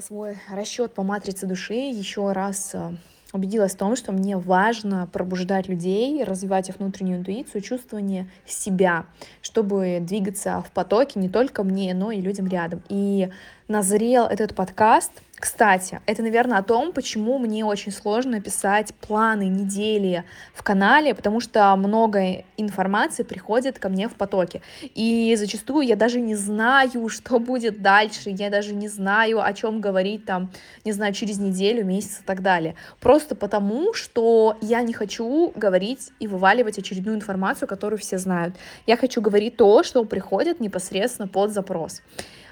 свой расчет по матрице души, еще раз э, убедилась в том, что мне важно пробуждать людей, развивать их внутреннюю интуицию, чувствование себя, чтобы двигаться в потоке не только мне, но и людям рядом. И назрел этот подкаст — кстати, это, наверное, о том, почему мне очень сложно писать планы недели в канале, потому что много информации приходит ко мне в потоке. И зачастую я даже не знаю, что будет дальше, я даже не знаю, о чем говорить там, не знаю, через неделю, месяц и так далее. Просто потому, что я не хочу говорить и вываливать очередную информацию, которую все знают. Я хочу говорить то, что приходит непосредственно под запрос.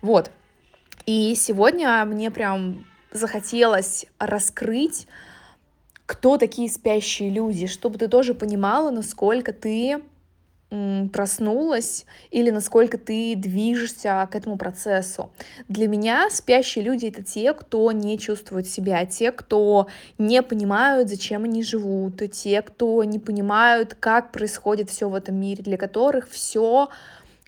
Вот. И сегодня мне прям захотелось раскрыть, кто такие спящие люди, чтобы ты тоже понимала, насколько ты проснулась или насколько ты движешься к этому процессу. Для меня спящие люди это те, кто не чувствует себя, те, кто не понимают, зачем они живут, те, кто не понимают, как происходит все в этом мире, для которых все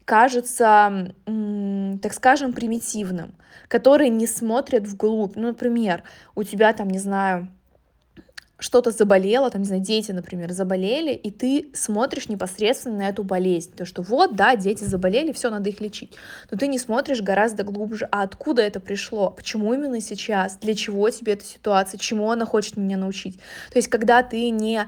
кажется, так скажем, примитивным, которые не смотрят вглубь. Ну, например, у тебя там, не знаю, что-то заболело, там, не знаю, дети, например, заболели, и ты смотришь непосредственно на эту болезнь, то, что вот, да, дети заболели, все, надо их лечить, но ты не смотришь гораздо глубже, а откуда это пришло, почему именно сейчас, для чего тебе эта ситуация, чему она хочет меня научить. То есть, когда ты не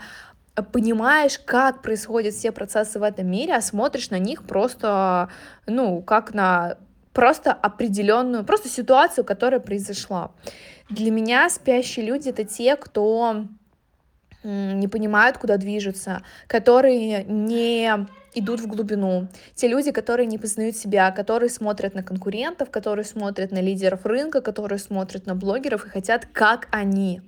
понимаешь, как происходят все процессы в этом мире, а смотришь на них просто, ну, как на просто определенную, просто ситуацию, которая произошла. Для меня спящие люди это те, кто не понимают, куда движутся, которые не идут в глубину. Те люди, которые не познают себя, которые смотрят на конкурентов, которые смотрят на лидеров рынка, которые смотрят на блогеров и хотят, как они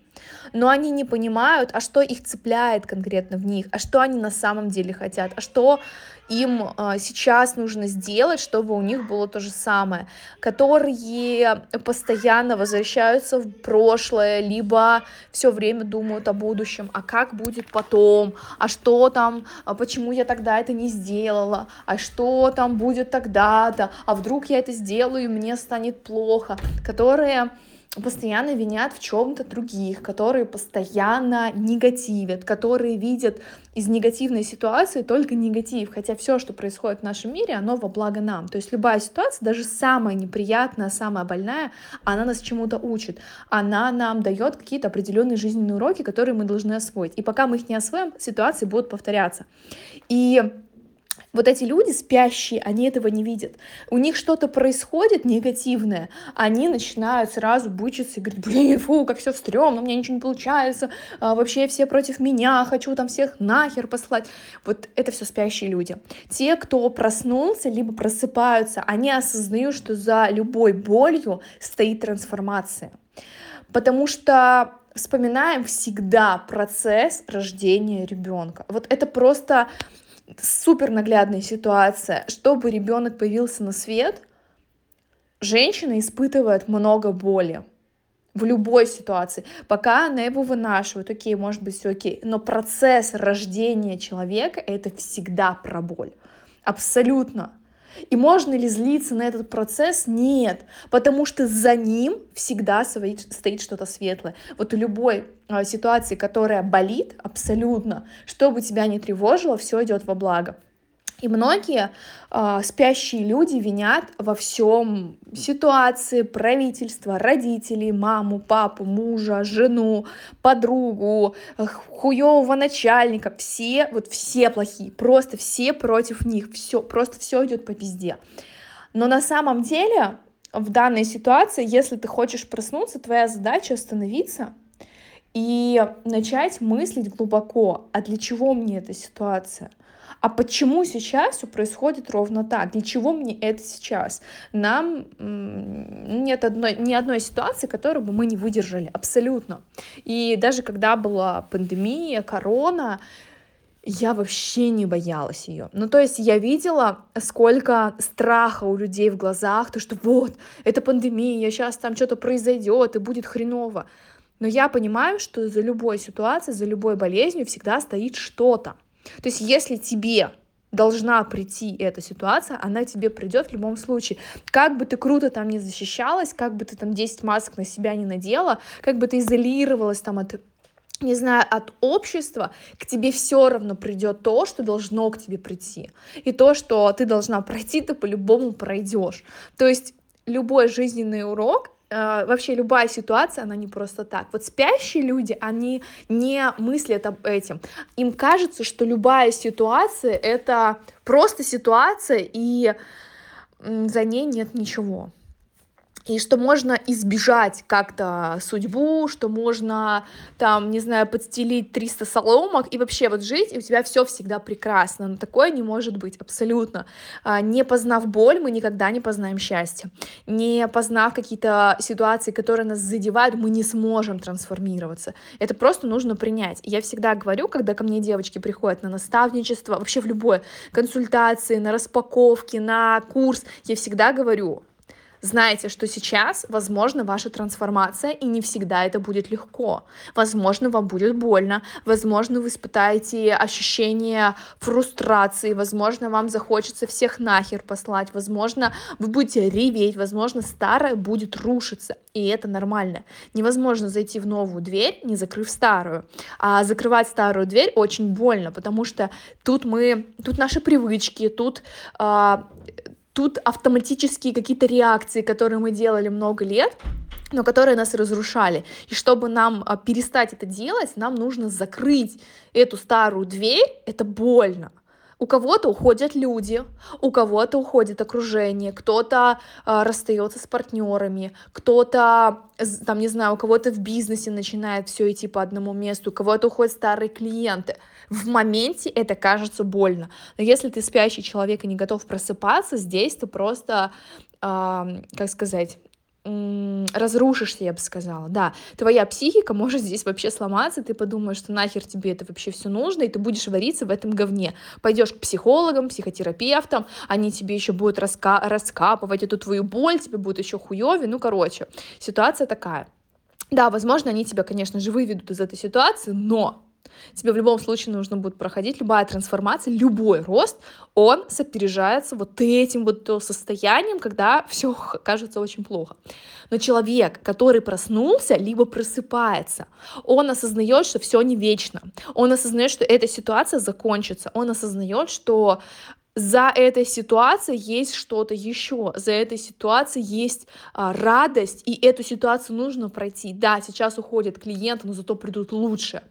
но они не понимают, а что их цепляет конкретно в них, а что они на самом деле хотят, а что им а, сейчас нужно сделать, чтобы у них было то же самое, которые постоянно возвращаются в прошлое, либо все время думают о будущем, а как будет потом, а что там, а почему я тогда это не сделала, а что там будет тогда-то, а вдруг я это сделаю и мне станет плохо, которые постоянно винят в чем-то других, которые постоянно негативят, которые видят из негативной ситуации только негатив, хотя все, что происходит в нашем мире, оно во благо нам. То есть любая ситуация, даже самая неприятная, самая больная, она нас чему-то учит, она нам дает какие-то определенные жизненные уроки, которые мы должны освоить. И пока мы их не освоим, ситуации будут повторяться. И вот эти люди спящие, они этого не видят. У них что-то происходит негативное, они начинают сразу бычиться и говорить, блин, фу, как все стрёмно, у меня ничего не получается, а, вообще все против меня, хочу там всех нахер послать. Вот это все спящие люди. Те, кто проснулся, либо просыпаются, они осознают, что за любой болью стоит трансформация. Потому что вспоминаем всегда процесс рождения ребенка. Вот это просто супер наглядная ситуация. Чтобы ребенок появился на свет, женщина испытывает много боли в любой ситуации. Пока она его вынашивает, окей, может быть, все окей. Но процесс рождения человека — это всегда про боль. Абсолютно. И можно ли злиться на этот процесс? Нет, потому что за ним всегда стоит, что-то светлое. Вот у любой э, ситуации, которая болит абсолютно, что бы тебя не тревожило, все идет во благо. И многие э, спящие люди винят во всем ситуации правительства, родителей, маму, папу, мужа, жену, подругу, хуевого начальника. Все, вот все плохие, просто все против них, все, просто все идет по пизде. Но на самом деле в данной ситуации, если ты хочешь проснуться, твоя задача остановиться и начать мыслить глубоко, а для чего мне эта ситуация? А почему сейчас все происходит ровно так? Для чего мне это сейчас? Нам нет одной, ни одной ситуации, которую бы мы не выдержали, абсолютно. И даже когда была пандемия, корона, я вообще не боялась ее. Ну, то есть я видела, сколько страха у людей в глазах, то, что вот, это пандемия, сейчас там что-то произойдет и будет хреново. Но я понимаю, что за любой ситуацией, за любой болезнью всегда стоит что-то. То есть если тебе должна прийти эта ситуация, она тебе придет в любом случае. Как бы ты круто там не защищалась, как бы ты там 10 масок на себя не надела, как бы ты изолировалась там от не знаю, от общества, к тебе все равно придет то, что должно к тебе прийти. И то, что ты должна пройти, ты по-любому пройдешь. То есть любой жизненный урок э, вообще любая ситуация, она не просто так. Вот спящие люди, они не мыслят об этом. Им кажется, что любая ситуация — это просто ситуация, и за ней нет ничего и что можно избежать как-то судьбу, что можно там, не знаю, подстелить 300 соломок и вообще вот жить, и у тебя все всегда прекрасно. Но такое не может быть абсолютно. А, не познав боль, мы никогда не познаем счастье. Не познав какие-то ситуации, которые нас задевают, мы не сможем трансформироваться. Это просто нужно принять. Я всегда говорю, когда ко мне девочки приходят на наставничество, вообще в любой консультации, на распаковки, на курс, я всегда говорю, Знайте, что сейчас, возможно, ваша трансформация, и не всегда это будет легко. Возможно, вам будет больно, возможно, вы испытаете ощущение фрустрации, возможно, вам захочется всех нахер послать, возможно, вы будете реветь, возможно, старое будет рушиться, и это нормально. Невозможно зайти в новую дверь, не закрыв старую. А закрывать старую дверь очень больно, потому что тут мы, тут наши привычки, тут а, тут автоматические какие-то реакции, которые мы делали много лет, но которые нас разрушали. И чтобы нам а, перестать это делать, нам нужно закрыть эту старую дверь. Это больно. У кого-то уходят люди, у кого-то уходит окружение, кто-то э, расстается с партнерами, кто-то, там, не знаю, у кого-то в бизнесе начинает все идти по одному месту, у кого-то уходят старые клиенты. В моменте это кажется больно. Но если ты спящий человек и не готов просыпаться, здесь ты просто, э, как сказать, разрушишься, я бы сказала, да, твоя психика может здесь вообще сломаться, ты подумаешь, что нахер тебе это вообще все нужно, и ты будешь вариться в этом говне. Пойдешь к психологам, психотерапевтам, они тебе еще будут раска раскапывать эту твою боль, тебе будет еще хуевее, ну, короче, ситуация такая. Да, возможно, они тебя, конечно же, выведут из этой ситуации, но Тебе в любом случае нужно будет проходить любая трансформация, любой рост, он сопережается вот этим вот состоянием, когда все кажется очень плохо. Но человек, который проснулся, либо просыпается, он осознает, что все не вечно. Он осознает, что эта ситуация закончится. Он осознает, что за этой ситуацией есть что-то еще, за этой ситуацией есть а, радость, и эту ситуацию нужно пройти. Да, сейчас уходят клиенты, но зато придут лучше.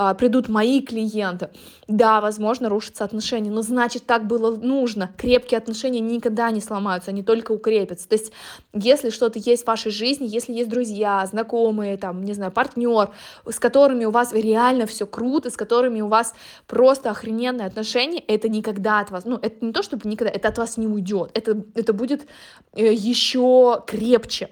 А, придут мои клиенты. Да, возможно, рушатся отношения, но значит, так было нужно. Крепкие отношения никогда не сломаются, они только укрепятся. То есть, если что-то есть в вашей жизни, если есть друзья, знакомые, там, не знаю, партнер, с которыми у вас реально все круто, с которыми у вас просто охрененные отношения, это никогда от вас, ну, это не то, чтобы никогда, это от вас не уйдет, это, это будет э, еще крепче.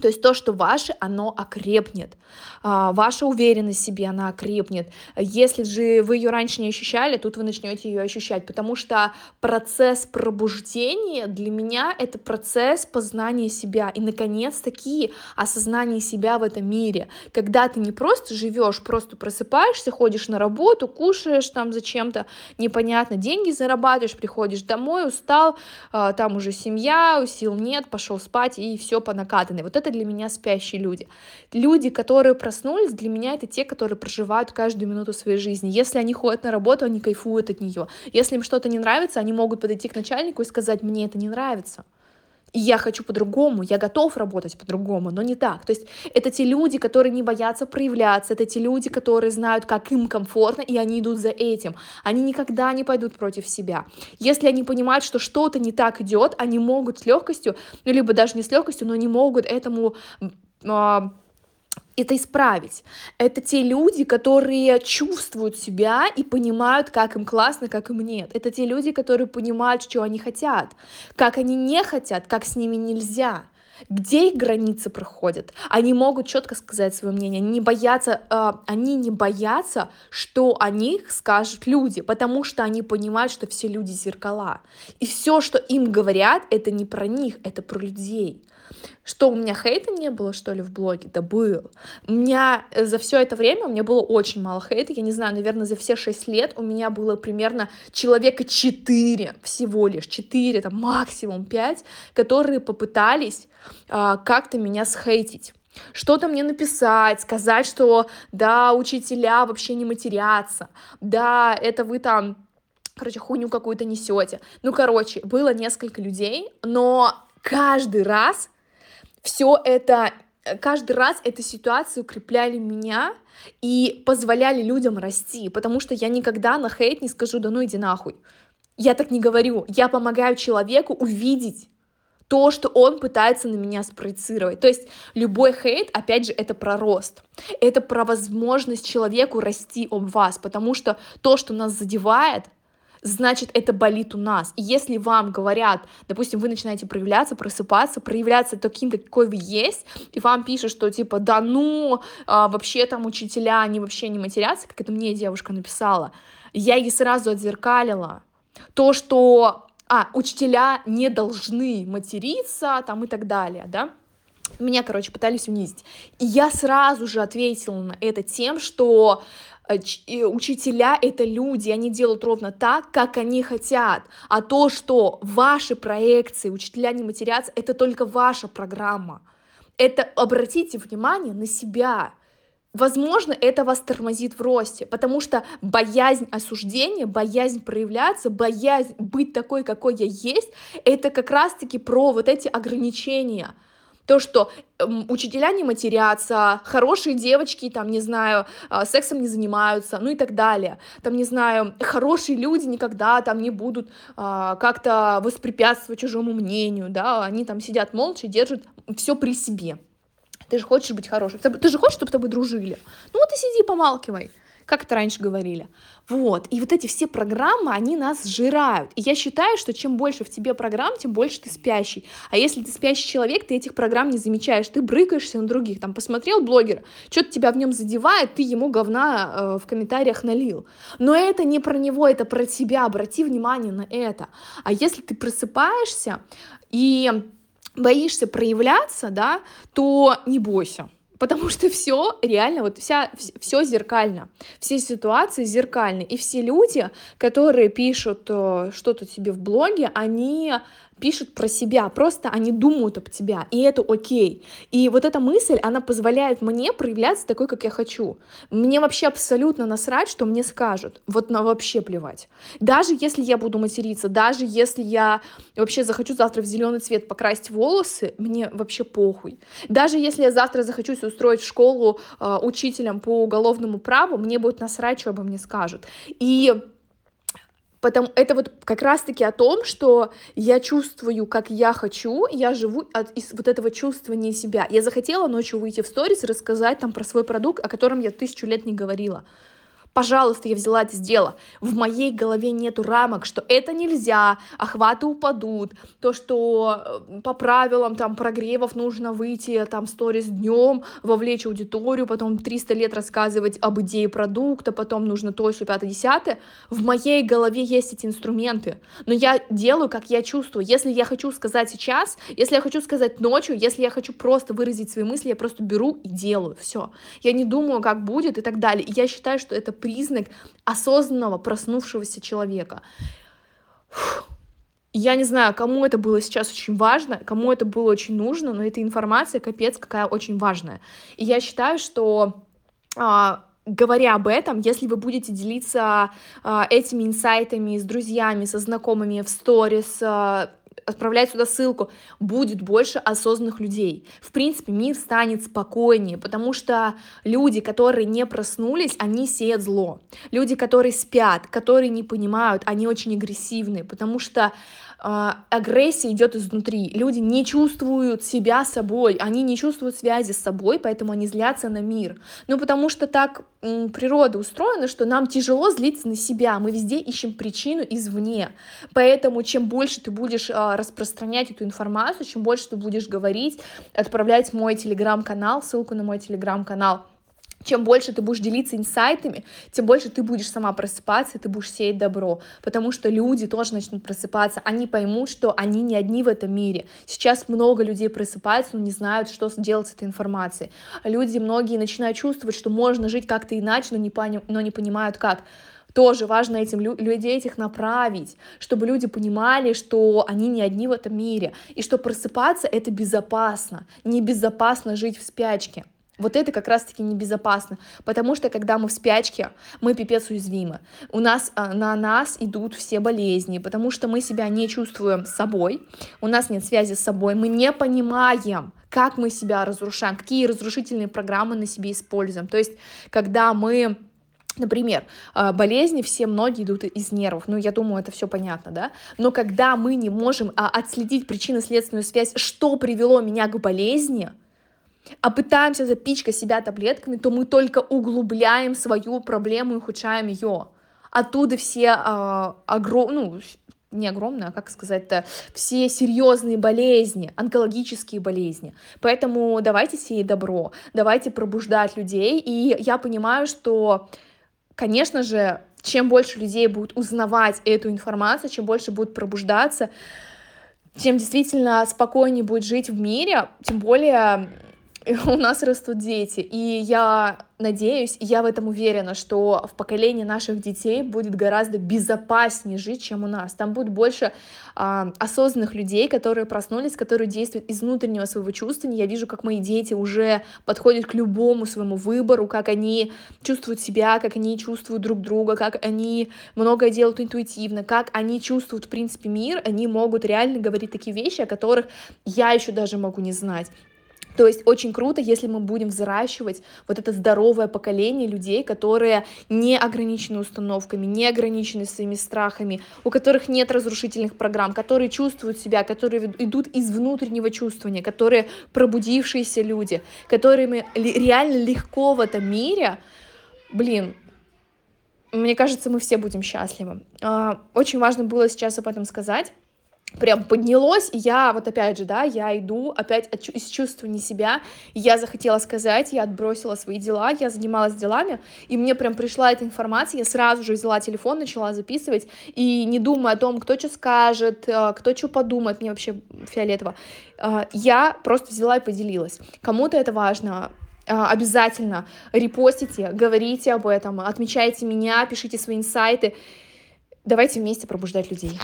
То есть то, что ваше, оно окрепнет. А, ваша уверенность в себе, она окрепнет. Если же вы ее раньше не ощущали, тут вы начнете ее ощущать, потому что процесс пробуждения для меня это процесс познания себя и, наконец-таки, осознания себя в этом мире. Когда ты не просто живешь, просто просыпаешься, ходишь на работу, кушаешь там зачем-то, непонятно, деньги зарабатываешь, приходишь домой, устал, а, там уже семья, сил нет, пошел спать и все по накатанной. Вот это это для меня спящие люди. Люди, которые проснулись, для меня это те, которые проживают каждую минуту своей жизни. Если они ходят на работу, они кайфуют от нее. Если им что-то не нравится, они могут подойти к начальнику и сказать, мне это не нравится. И я хочу по-другому, я готов работать по-другому, но не так. То есть это те люди, которые не боятся проявляться, это те люди, которые знают, как им комфортно, и они идут за этим. Они никогда не пойдут против себя. Если они понимают, что что-то не так идет, они могут с легкостью, ну, либо даже не с легкостью, но они могут этому а, это исправить. Это те люди, которые чувствуют себя и понимают, как им классно, как им нет. Это те люди, которые понимают, что они хотят, как они не хотят, как с ними нельзя где их границы проходят. Они могут четко сказать свое мнение, они не боятся, э, они не боятся, что о них скажут люди, потому что они понимают, что все люди зеркала. И все, что им говорят, это не про них, это про людей. Что, у меня хейта не было, что ли, в блоге? Да был. У меня за все это время, у меня было очень мало хейта, я не знаю, наверное, за все шесть лет у меня было примерно человека четыре всего лишь, четыре, там максимум пять, которые попытались а, как-то меня схейтить что-то мне написать, сказать, что да, учителя вообще не матерятся, да, это вы там короче, хуйню какую-то несете. Ну, короче, было несколько людей, но каждый раз все это, каждый раз эта ситуация укрепляли меня и позволяли людям расти, потому что я никогда на хейт не скажу, да ну иди нахуй. Я так не говорю, я помогаю человеку увидеть то, что он пытается на меня спроецировать. То есть любой хейт, опять же, это про рост. Это про возможность человеку расти об вас, потому что то, что нас задевает, значит, это болит у нас. И если вам говорят, допустим, вы начинаете проявляться, просыпаться, проявляться таким, какой вы есть, и вам пишут, что типа, да ну, а, вообще там учителя, они вообще не матерятся, как это мне девушка написала, я ей сразу отзеркалила. То, что, а, учителя не должны материться, там и так далее, да, меня, короче, пытались унизить. И я сразу же ответила на это тем, что учителя — это люди, они делают ровно так, как они хотят. А то, что ваши проекции, учителя не матерятся, это только ваша программа. Это обратите внимание на себя. Возможно, это вас тормозит в росте, потому что боязнь осуждения, боязнь проявляться, боязнь быть такой, какой я есть, это как раз-таки про вот эти ограничения — то, что эм, учителя не матерятся, хорошие девочки, там, не знаю, э, сексом не занимаются, ну и так далее. Там, не знаю, хорошие люди никогда там не будут э, как-то воспрепятствовать чужому мнению, да, они там сидят молча, держат все при себе. Ты же хочешь быть хорошим, ты же хочешь, чтобы тобой дружили. Ну вот и сиди, помалкивай как это раньше говорили. Вот, и вот эти все программы, они нас сжирают. И я считаю, что чем больше в тебе программ, тем больше ты спящий. А если ты спящий человек, ты этих программ не замечаешь, ты брыкаешься на других. Там посмотрел блогера, что-то тебя в нем задевает, ты ему говна э, в комментариях налил. Но это не про него, это про тебя. Обрати внимание на это. А если ты просыпаешься и боишься проявляться, да, то не бойся Потому что все реально, вот вся, все зеркально, все ситуации зеркальны. И все люди, которые пишут э, что-то тебе в блоге, они пишут про себя, просто они думают об тебя, и это окей. И вот эта мысль, она позволяет мне проявляться такой, как я хочу. Мне вообще абсолютно насрать, что мне скажут. Вот на вообще плевать. Даже если я буду материться, даже если я вообще захочу завтра в зеленый цвет покрасить волосы, мне вообще похуй. Даже если я завтра захочу устроить в школу э, учителем по уголовному праву, мне будет насрать, что обо мне скажут. И Потому это вот как раз-таки о том, что я чувствую, как я хочу, я живу от из вот этого чувствования себя. Я захотела ночью выйти в сторис и рассказать там про свой продукт, о котором я тысячу лет не говорила. Пожалуйста, я взяла это сделала. В моей голове нету рамок, что это нельзя, охваты упадут, то, что э, по правилам там прогревов нужно выйти там сторис днем, вовлечь аудиторию, потом 300 лет рассказывать об идее продукта, потом нужно то, что 5 10 В моей голове есть эти инструменты, но я делаю, как я чувствую. Если я хочу сказать сейчас, если я хочу сказать ночью, если я хочу просто выразить свои мысли, я просто беру и делаю, все. Я не думаю, как будет и так далее. И я считаю, что это признак осознанного проснувшегося человека. Я не знаю, кому это было сейчас очень важно, кому это было очень нужно, но эта информация, капец, какая очень важная. И я считаю, что а, говоря об этом, если вы будете делиться а, этими инсайтами с друзьями, со знакомыми в сторис, а, отправлять сюда ссылку, будет больше осознанных людей. В принципе, мир станет спокойнее, потому что люди, которые не проснулись, они сеют зло. Люди, которые спят, которые не понимают, они очень агрессивны, потому что а, агрессия идет изнутри. Люди не чувствуют себя собой, они не чувствуют связи с собой, поэтому они злятся на мир. Ну, потому что так природа устроена, что нам тяжело злиться на себя, мы везде ищем причину извне. Поэтому чем больше ты будешь а, распространять эту информацию, чем больше ты будешь говорить, отправлять мой телеграм-канал, ссылку на мой телеграм-канал, чем больше ты будешь делиться инсайтами, тем больше ты будешь сама просыпаться, и ты будешь сеять добро, потому что люди тоже начнут просыпаться, они поймут, что они не одни в этом мире. Сейчас много людей просыпаются, но не знают, что делать с этой информацией. Люди многие начинают чувствовать, что можно жить как-то иначе, но не, пони- но не понимают как тоже важно этим лю- людей этих направить, чтобы люди понимали, что они не одни в этом мире, и что просыпаться это безопасно, небезопасно жить в спячке. Вот это как раз-таки небезопасно, потому что когда мы в спячке, мы пипец уязвимы. У нас а, на нас идут все болезни, потому что мы себя не чувствуем собой, у нас нет связи с собой, мы не понимаем, как мы себя разрушаем, какие разрушительные программы на себе используем. То есть, когда мы Например, а, болезни все многие идут из нервов, ну, я думаю, это все понятно, да, но когда мы не можем а, отследить причинно-следственную связь, что привело меня к болезни, а пытаемся запичкать себя таблетками, то мы только углубляем свою проблему и ухудшаем ее. Оттуда все а, огром... ну, не огромные, а как сказать-то, все серьезные болезни, онкологические болезни. Поэтому давайте сеять добро, давайте пробуждать людей. И я понимаю, что, конечно же, чем больше людей будут узнавать эту информацию, чем больше будут пробуждаться, тем действительно спокойнее будет жить в мире, тем более у нас растут дети, и я надеюсь, я в этом уверена, что в поколении наших детей будет гораздо безопаснее жить, чем у нас. Там будет больше а, осознанных людей, которые проснулись, которые действуют из внутреннего своего чувствования. Я вижу, как мои дети уже подходят к любому своему выбору, как они чувствуют себя, как они чувствуют друг друга, как они многое делают интуитивно, как они чувствуют, в принципе, мир. Они могут реально говорить такие вещи, о которых я еще даже могу не знать. То есть очень круто, если мы будем взращивать вот это здоровое поколение людей, которые не ограничены установками, не ограничены своими страхами, у которых нет разрушительных программ, которые чувствуют себя, которые идут из внутреннего чувствования, которые пробудившиеся люди, которыми реально легко в этом мире, блин, мне кажется, мы все будем счастливы. А, очень важно было сейчас об этом сказать прям поднялось, и я, вот опять же, да, я иду опять от, из чувства не себя, я захотела сказать, я отбросила свои дела, я занималась делами, и мне прям пришла эта информация, я сразу же взяла телефон, начала записывать, и не думая о том, кто что скажет, э, кто что подумает, мне вообще фиолетово, э, я просто взяла и поделилась. Кому-то это важно, э, обязательно репостите, говорите об этом, отмечайте меня, пишите свои инсайты, давайте вместе пробуждать людей.